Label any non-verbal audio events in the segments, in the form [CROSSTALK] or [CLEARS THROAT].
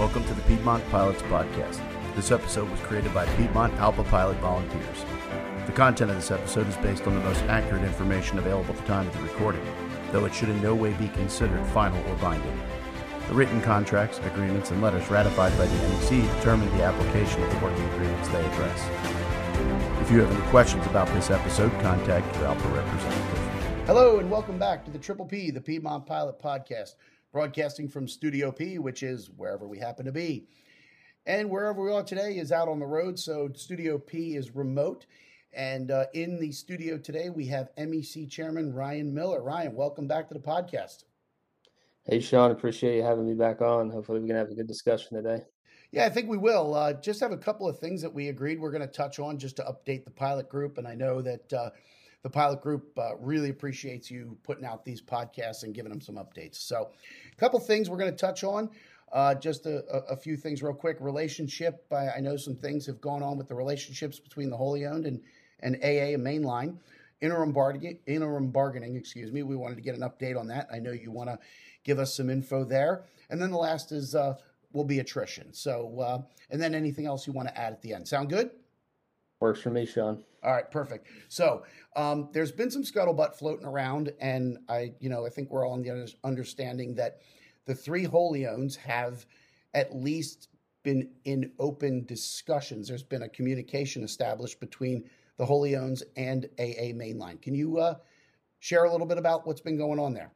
Welcome to the Piedmont Pilots Podcast. This episode was created by Piedmont ALPA Pilot volunteers. The content of this episode is based on the most accurate information available at the time of the recording, though it should in no way be considered final or binding. The written contracts, agreements, and letters ratified by the MEC determine the application of the working agreements they address. If you have any questions about this episode, contact your ALPA representative. Hello, and welcome back to the Triple P, the Piedmont Pilot Podcast broadcasting from Studio P, which is wherever we happen to be. And wherever we are today is out on the road. So Studio P is remote. And uh, in the studio today, we have MEC Chairman Ryan Miller. Ryan, welcome back to the podcast. Hey, Sean, appreciate you having me back on. Hopefully, we can have a good discussion today. Yeah, I think we will. Uh, just have a couple of things that we agreed we're going to touch on just to update the pilot group. And I know that uh, the pilot group uh, really appreciates you putting out these podcasts and giving them some updates. So, a couple things we're going to touch on. Uh, just a, a, few things real quick. Relationship. I, I, know some things have gone on with the relationships between the wholly owned and, and AA and mainline. Interim bargaining, interim bargaining, excuse me. We wanted to get an update on that. I know you want to give us some info there. And then the last is uh, will be attrition. So, uh, and then anything else you want to add at the end. Sound good? Works for me, Sean. All right, perfect. So um, there's been some scuttlebutt floating around, and I, you know, I think we're all in the understanding that the three wholly owns have at least been in open discussions. There's been a communication established between the wholly owns and AA Mainline. Can you uh, share a little bit about what's been going on there?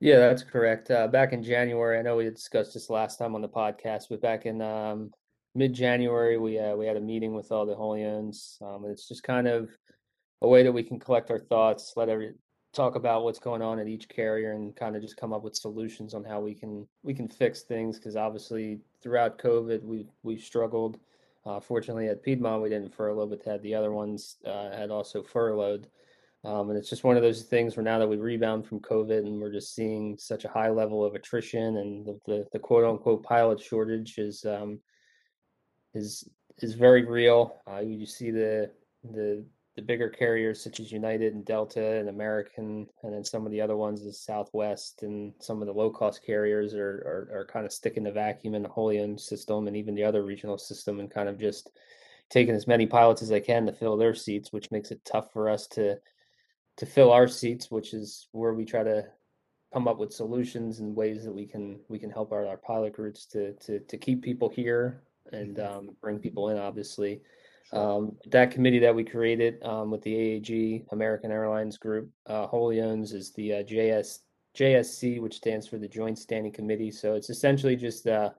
Yeah, that's correct. Uh, back in January, I know we discussed this last time on the podcast, but back in um, mid January, we uh, we had a meeting with all the owns. Um, it's just kind of a way that we can collect our thoughts, let every talk about what's going on at each carrier, and kind of just come up with solutions on how we can we can fix things. Because obviously, throughout COVID, we we struggled. Uh, fortunately, at Piedmont, we didn't furlough, but had the other ones uh, had also furloughed. Um, and it's just one of those things where now that we rebound from COVID and we're just seeing such a high level of attrition and the, the, the quote unquote pilot shortage is um, is is very real. Uh, you see the the the bigger carriers such as United and Delta and American, and then some of the other ones is Southwest and some of the low cost carriers are, are, are kind of sticking the vacuum in the wholly owned system and even the other regional system and kind of just taking as many pilots as they can to fill their seats, which makes it tough for us to to fill our seats, which is where we try to come up with solutions and ways that we can we can help our, our pilot groups to to to keep people here and mm-hmm. um, bring people in, obviously. Um, that committee that we created um, with the AAG American Airlines Group uh, wholly owns is the uh, JS JSC, which stands for the Joint Standing Committee. So it's essentially just uh,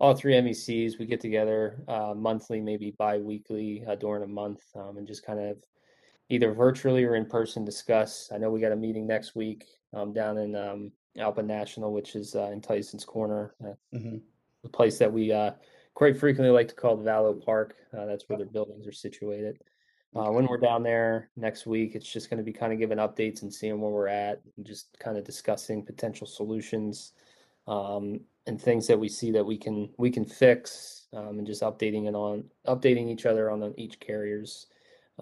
all three MECs. We get together uh, monthly, maybe bi-weekly uh, during a month, um, and just kind of either virtually or in person discuss. I know we got a meeting next week um, down in um, Alpa National, which is uh, in Tyson's Corner, mm-hmm. the place that we quite frequently like to call the Vallow Park. Uh, that's where their buildings are situated. Uh, when we're down there next week, it's just going to be kind of giving updates and seeing where we're at, and just kind of discussing potential solutions um, and things that we see that we can we can fix, um, and just updating it on updating each other on the, each carriers.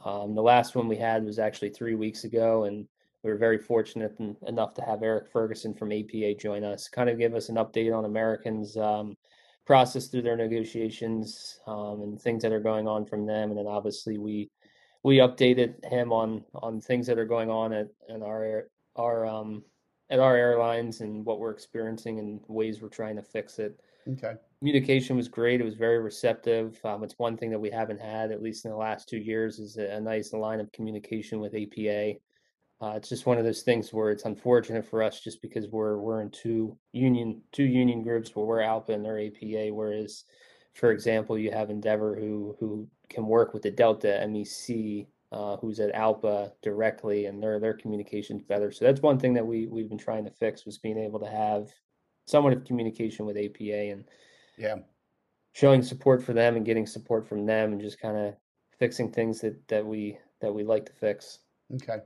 Um, the last one we had was actually three weeks ago, and we were very fortunate enough to have Eric Ferguson from APA join us, kind of give us an update on Americans um, process through their negotiations um, and things that are going on from them. And then obviously we we updated him on on things that are going on at, at our our um, at our airlines and what we're experiencing and ways we're trying to fix it. Okay. Communication was great. It was very receptive. Um, it's one thing that we haven't had, at least in the last two years, is a, a nice line of communication with APA. Uh, it's just one of those things where it's unfortunate for us just because we're we're in two union two union groups where we're Alpa and they're APA, whereas for example you have Endeavor who who can work with the Delta MEC uh, who's at Alpa directly and their their communication's better. So that's one thing that we we've been trying to fix was being able to have somewhat of communication with APA and yeah showing support for them and getting support from them and just kind of fixing things that that we that we like to fix. Okay.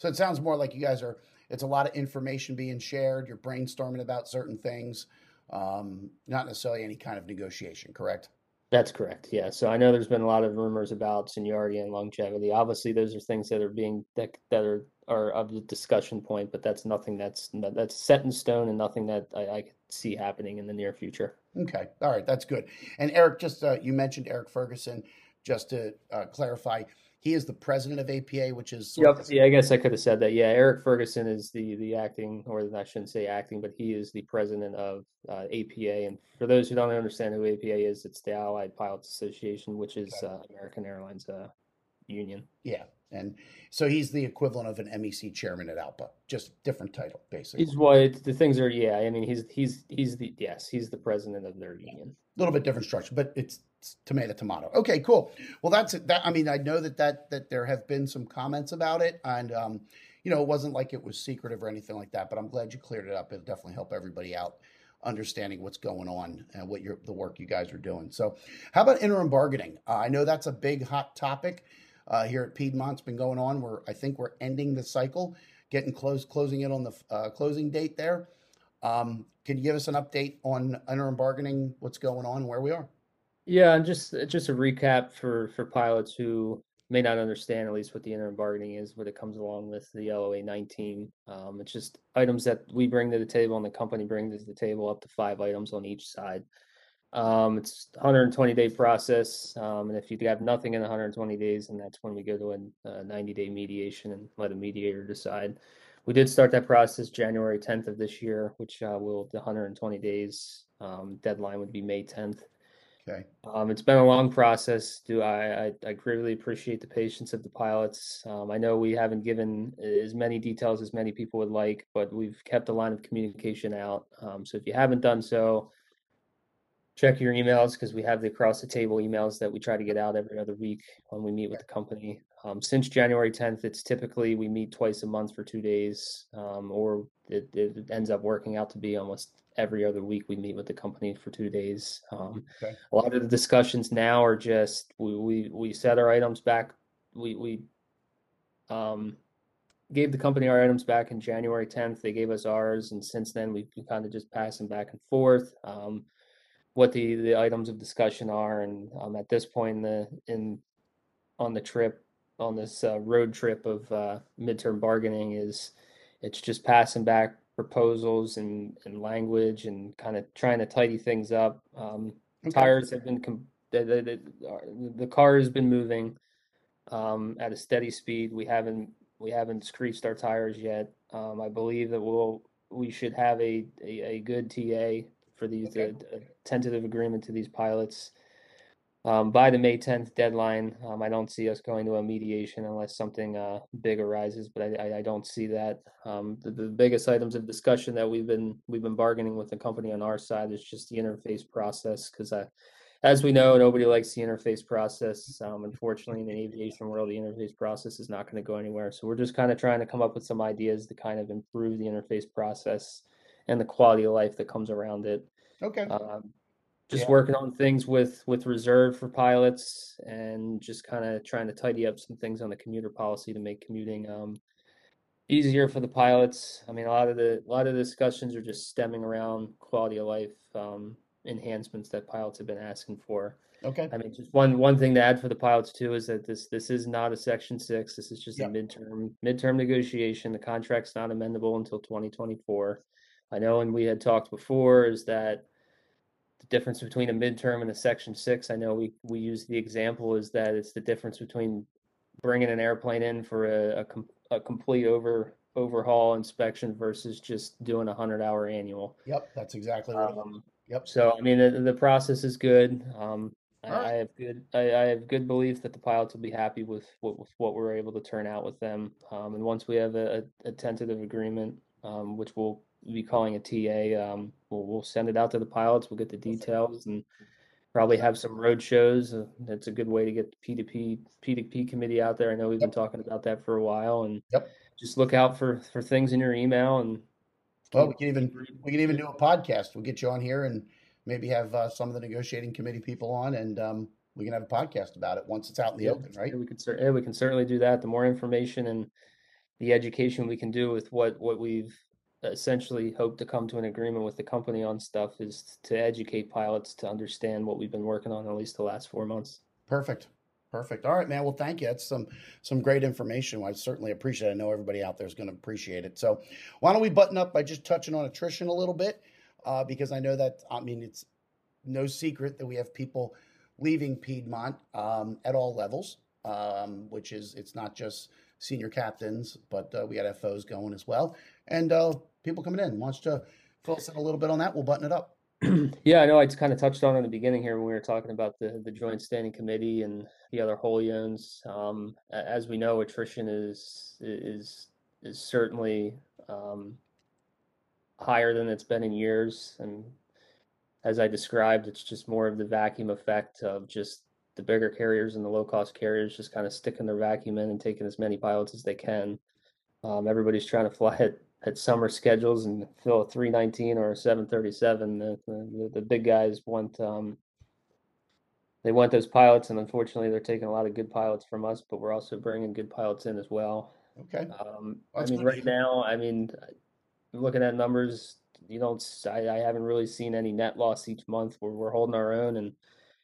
So it sounds more like you guys are. It's a lot of information being shared. You're brainstorming about certain things, um, not necessarily any kind of negotiation. Correct. That's correct. Yeah. So I know there's been a lot of rumors about seniority and longevity. Obviously, those are things that are being that that are are of the discussion point, but that's nothing that's that's set in stone and nothing that I, I could see happening in the near future. Okay, all right, that's good. And Eric, just uh, you mentioned Eric Ferguson. Just to uh, clarify, he is the president of APA, which is yep. Of- yeah, I guess I could have said that. Yeah, Eric Ferguson is the the acting, or I shouldn't say acting, but he is the president of uh, APA. And for those who don't understand who APA is, it's the Allied Pilots Association, which is okay. Uh, American Airlines uh, union. Yeah, and so he's the equivalent of an MEC chairman at ALPA, just different title, basically. He's what the things are. Yeah, I mean, he's he's he's the yes, he's the president of their union. A little bit different structure, but it's, it's tomato tomato. Okay, cool. Well, that's it. that. I mean, I know that that that there have been some comments about it, and um, you know, it wasn't like it was secretive or anything like that. But I'm glad you cleared it up. It'll definitely help everybody out understanding what's going on and what you're the work you guys are doing. So, how about interim bargaining? Uh, I know that's a big hot topic uh, here at Piedmont's been going on. We're I think we're ending the cycle, getting close, closing in on the uh, closing date there. Um, can you give us an update on interim bargaining? What's going on? Where we are? Yeah, and just just a recap for for pilots who may not understand at least what the interim bargaining is, what it comes along with the LOA 19. Um, it's just items that we bring to the table and the company brings to the table, up to five items on each side. Um, it's 120 day process, um, and if you have nothing in 120 days, and that's when we go to a, a 90 day mediation and let a mediator decide. We did start that process January 10th of this year, which uh, will the 120 days um, deadline would be May 10th. Okay. Um, it's been a long process. Do I, I, I greatly appreciate the patience of the pilots. Um, I know we haven't given as many details as many people would like, but we've kept a line of communication out. Um, so if you haven't done so, check your emails because we have the across the table emails that we try to get out every other week when we meet with the company. Um, since January 10th, it's typically we meet twice a month for two days, um, or it, it, ends up working out to be almost every other week we meet with the company for two days. Um, okay. A lot of the discussions now are just we we, we set our items back. We we um, gave the company our items back in January 10th. They gave us ours, and since then we've been kind of just passing back and forth. Um, what the the items of discussion are, and um, at this point in the in on the trip on this uh, road trip of uh, midterm bargaining is it's just passing back proposals and, and language and kind of trying to tidy things up. Um, okay. Tires have been com- the, the, the, the, car has been moving um, at a steady speed. We haven't we haven't screeched our tires yet. Um, I believe that we'll we should have a, a, a good TA for these okay. uh, tentative agreement to these pilots um, by the May 10th deadline. Um, I don't see us going to a mediation unless something uh, big arises, but I, I, I don't see that. Um, the, the, biggest items of discussion that we've been we've been bargaining with the company on our side is just the interface process because as we know, nobody likes the interface process. Um, unfortunately, in the aviation world, the interface process is not going to go anywhere. So we're just kind of trying to come up with some ideas to kind of improve the interface process and the quality of life that comes around it. Okay. Um, just yeah. working on things with with reserve for pilots and just kind of trying to tidy up some things on the commuter policy to make commuting um, easier for the pilots. I mean, a lot of the a lot of the discussions are just stemming around quality of life um, enhancements that pilots have been asking for. Okay. I mean, just one one thing to add for the pilots too is that this this is not a Section Six. This is just yep. a midterm midterm negotiation. The contract's not amendable until 2024. I know, and we had talked before, is that the difference between a midterm and a Section Six. I know we we use the example is that it's the difference between bringing an airplane in for a, a, com- a complete over overhaul inspection versus just doing a hundred hour annual. Yep, that's exactly what. Um, yep. So I mean, the, the process is good. Um, I, right. I, have good I, I, have good belief that the pilots will be happy with what with what we're able to turn out with them. Um, and once we have a, a tentative agreement, um, which will be calling a TA. Um, we'll, we'll send it out to the pilots. We'll get the details and probably have some road shows. Uh, that's a good way to get the P2P P2P committee out there. I know we've been talking about that for a while, and yep. just look out for for things in your email. And well, we can even we can even do a podcast. We'll get you on here and maybe have uh, some of the negotiating committee people on, and um, we can have a podcast about it once it's out in the yeah, open, right? We can yeah, we can certainly do that. The more information and the education we can do with what what we've essentially hope to come to an agreement with the company on stuff is to educate pilots to understand what we've been working on at least the last four months. Perfect. Perfect. All right, man. Well, thank you. That's some some great information. I certainly appreciate it. I know everybody out there is going to appreciate it. So, why don't we button up by just touching on attrition a little bit? Uh, because I know that I mean it's no secret that we have people leaving Piedmont um, at all levels, um, which is it's not just senior captains, but uh, we got FOs going as well, and uh, people coming in. Wants to fill us in a little bit on that? We'll button it up. [CLEARS THROAT] Yeah, I know I just kind of touched on in the beginning here when we were talking about the the joint standing committee and the other wholly owns. Um, as we know, attrition is is is certainly um, higher than it's been in years, and as I described, it's just more of the vacuum effect of just the bigger carriers and the low cost carriers just kind of sticking their vacuum in and taking as many pilots as they can. Um, everybody's trying to fly at at summer schedules and fill a 319 or a 737. The, the, the big guys want um, they want those pilots, and unfortunately, they're taking a lot of good pilots from us, but we're also bringing good pilots in as well. Okay. Um, I mean, right now, I mean, looking at numbers, you don't. I, I haven't really seen any net loss each month. We're we're holding our own, and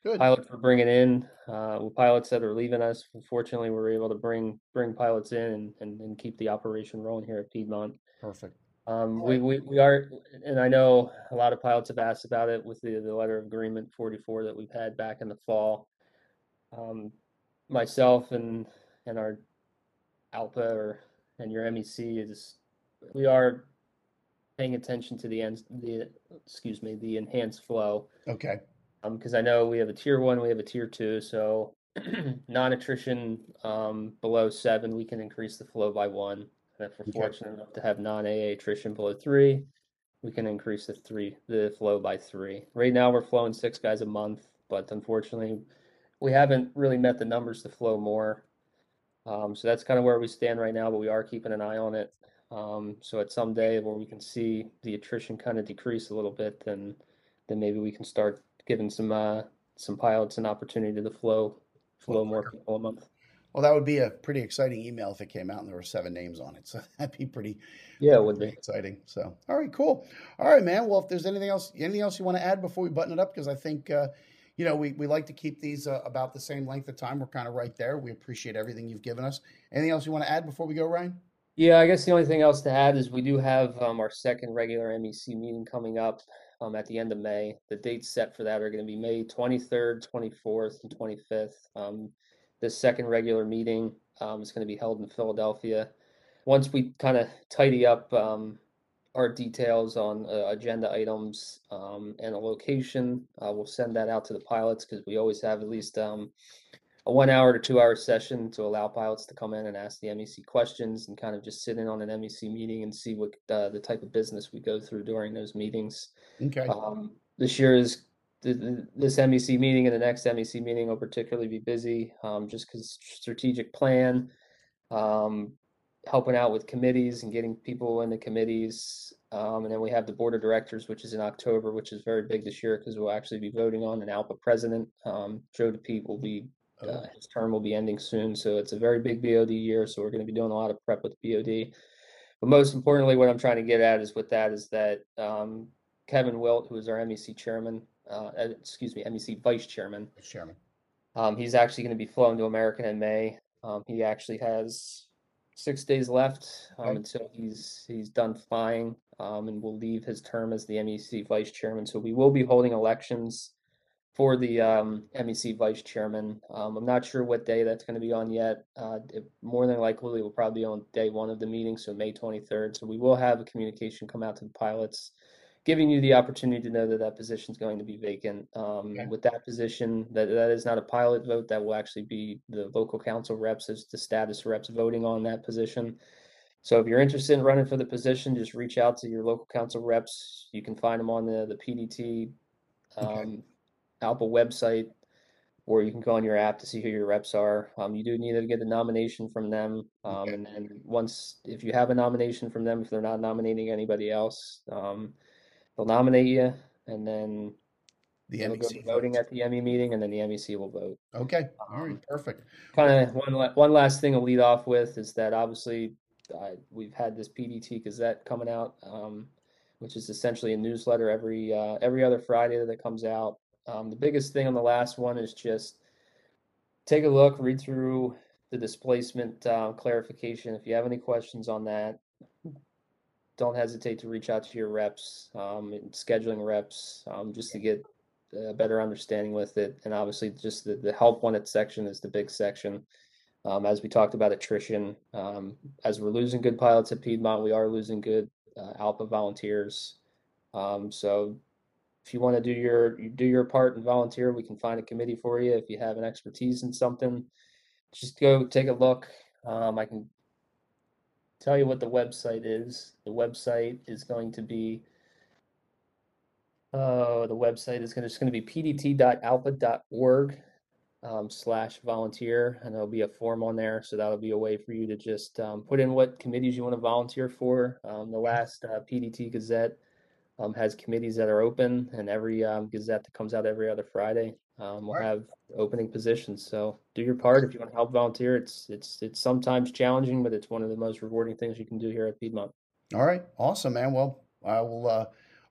Good. pilots we're bringing in, uh, pilots that are leaving us. Fortunately, we're able to bring bring pilots in and, and, and keep the operation rolling here at Piedmont. Perfect. Um, we, we, we are, and I know a lot of pilots have asked about it with the, the letter of agreement 44 that we've had back in the fall. Um, myself and, and our ALPA or, and your MEC is, we are paying attention to the ends, the, excuse me, the enhanced flow. Okay. Um, because I know we have a tier one, we have a tier two, so [CLEARS THROAT] non-attrition, um, below seven, we can increase the flow by one. And if we're Okay. fortunate enough to have non-AA attrition below three, we can increase the three, the flow by three. Right now, we're flowing six guys a month, but unfortunately, we haven't really met the numbers to flow more. Um, so that's kind of where we stand right now, but we are keeping an eye on it. Um, so at some day where we can see the attrition kind of decrease a little bit, then then maybe we can start giving some uh, some pilots an opportunity to flow flow more people a month. Well, that would be a pretty exciting email if it came out and there were seven names on it. [LAUGHS] So that'd be pretty, Yeah, it would be. exciting. So, all right, cool. All right, man. Well, if there's anything else, anything else you want to add before we button it up, because I think, uh, you know, we, we like to keep these uh, about the same length of time. We're kind of right there. We appreciate everything you've given us. Anything else you want to add before we go, Ryan? Yeah, I guess the only thing else to add is we do have um, our second regular MEC meeting coming up um, at the end of May. The dates set for that are going to be May 23rd, 24th, and 25th. Um, this second regular meeting um, is going to be held in Philadelphia. Once we kind of tidy up um, our details on uh, agenda items um, and a location, uh, we'll send that out to the pilots because we always have at least um, a one hour to two hour session to allow pilots to come in and ask the MEC questions and kind of just sit in on an MEC meeting and see what uh, the type of business we go through during those meetings. Okay. Um, this year is the, the, this MEC meeting and the next MEC meeting will particularly be busy um, just because strategic plan, um, helping out with committees and getting people into committees. Um, and then we have the board of directors, which is in October, which is very big this year because we'll actually be voting on an ALPA president. Um, Joe DePete will be uh, his term will be ending soon, so it's a very big BOD year. So we're going to be doing a lot of prep with BOD. But most importantly, what I'm trying to get at is with that is that um, Kevin Wilt, who is our MEC chairman, uh, excuse me, MEC vice chairman, vice Chairman. um, he's actually going to be flowing to American in May. Um, he actually has six days left um, Okay. until he's he's done flying, um, and will leave his term as the MEC vice chairman. So we will be holding elections for the um, MEC vice chairman. Um, I'm not sure what day that's going to be on yet. Uh, it, more than likely, it will probably be on day one of the meeting, so May 23rd. So we will have a communication come out to the pilots, giving you the opportunity to know that that position is going to be vacant. Um, Okay. With that position, that that is not a pilot vote. That will actually be the local council reps, as the status reps voting on that position. So if you're interested in running for the position, just reach out to your local council reps. You can find them on the the PDT Okay. Um, Alpa website, or you can go on your app to see who your reps are. Um, you do need to get a nomination from them, um, and then once if you have a nomination from them, if they're not nominating anybody else, um, they'll nominate you, and then The it'll go to voting votes. at the ME meeting, and then the MEC will vote. Okay. All right. Perfect. kind of one la- one last thing to lead off with is that obviously uh, we've had this PDT Gazette coming out, um, which is essentially a newsletter every uh, every other Friday that comes out. Um, the biggest thing on the last one is just take a look, read through the displacement uh, clarification. If you have any questions on that, don't hesitate to reach out to your reps, um, and scheduling reps, um, just to get a better understanding with it. And obviously, just the, the help wanted section is the big section. Um, as we talked about attrition, um, as we're losing good pilots at Piedmont, we are losing good uh, ALPA volunteers. Um, so if you want to do your you do your part and volunteer, we can find a committee for you. If you have an expertise in something, just go take a look. Um, I can tell you what the website is. The website is going to be uh, the website is going to, going to be pdt.alpa.org um, slash volunteer, and there'll be a form on there. So that'll be a way for you to just um, put in what committees you want to volunteer for. Um, the last uh, PDT Gazette um, has committees that are open, and every um, Gazette that comes out every other Friday um, will Right. have opening positions. So do your part if you want to help volunteer. It's it's it's sometimes challenging, but it's one of the most rewarding things you can do here at Piedmont. All right, awesome, man. Well, I will. Uh,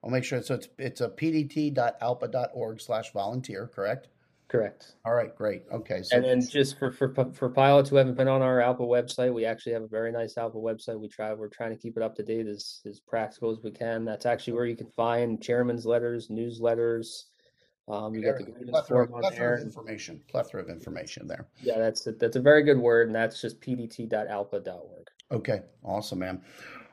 I'll make sure. So it's it's a pdt.alpa.org slash volunteer, correct? Correct. All right, great. Okay, so And then just for, for for pilots who haven't been on our ALPA website, we actually have a very nice ALPA website. We try we're trying to keep it up to date as as practical as we can. That's actually where you can find chairman's letters, newsletters. Um, you got the grievance form on plethora there. of information, plethora of information there. Yeah, that's a, that's a very good word, and that's just pdt.alpa.org. Okay, awesome, man.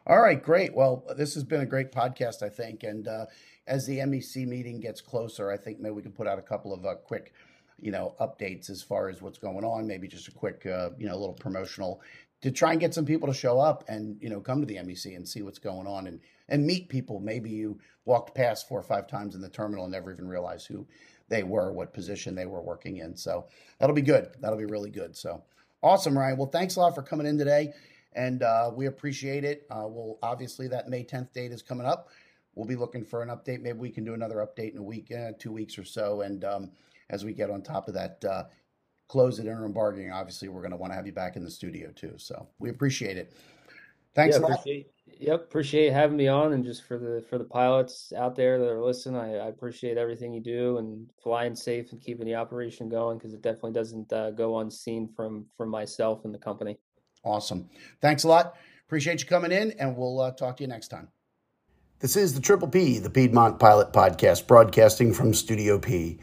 All right, great. Well, this has been a great podcast, I think. And uh, as the MEC meeting gets closer, I think maybe we can put out a couple of uh, quick, you know, updates as far as what's going on. Maybe just a quick, uh, you know, little promotional to try and get some people to show up and you know come to the MEC and see what's going on and and meet people. Maybe you walked past four or five times in the terminal and never even realized who they were, what position they were working in. So that'll be good. That'll be really good. So awesome, Ryan. Well, thanks a lot for coming in today and uh, we appreciate it. Uh, we'll obviously that May 10th date is coming up. We'll be looking for an update. Maybe we can do another update in a week, uh, two weeks or so. And um, as we get on top of that, uh, close it interim bargaining. Obviously, we're going to want to have you back in the studio too. So we appreciate it. Thanks yeah, a lot. appreciate yep appreciate having me on and just for the for the pilots out there that are listening I, I appreciate everything you do and flying safe and keeping the operation going because it definitely doesn't uh, go unseen from from myself and the company Awesome. Thanks a lot. Appreciate you coming in, and we'll uh, talk to you next time. This is the Triple P, the Piedmont Pilot Podcast, broadcasting from Studio P.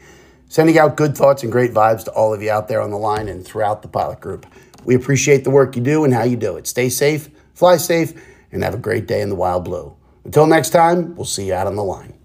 Sending out good thoughts and great vibes to all of you out there on the line and throughout the pilot group. We appreciate the work you do and how you do it. Stay safe, fly safe, and have a great day in the wild blue. Until next time, we'll see you out on the line.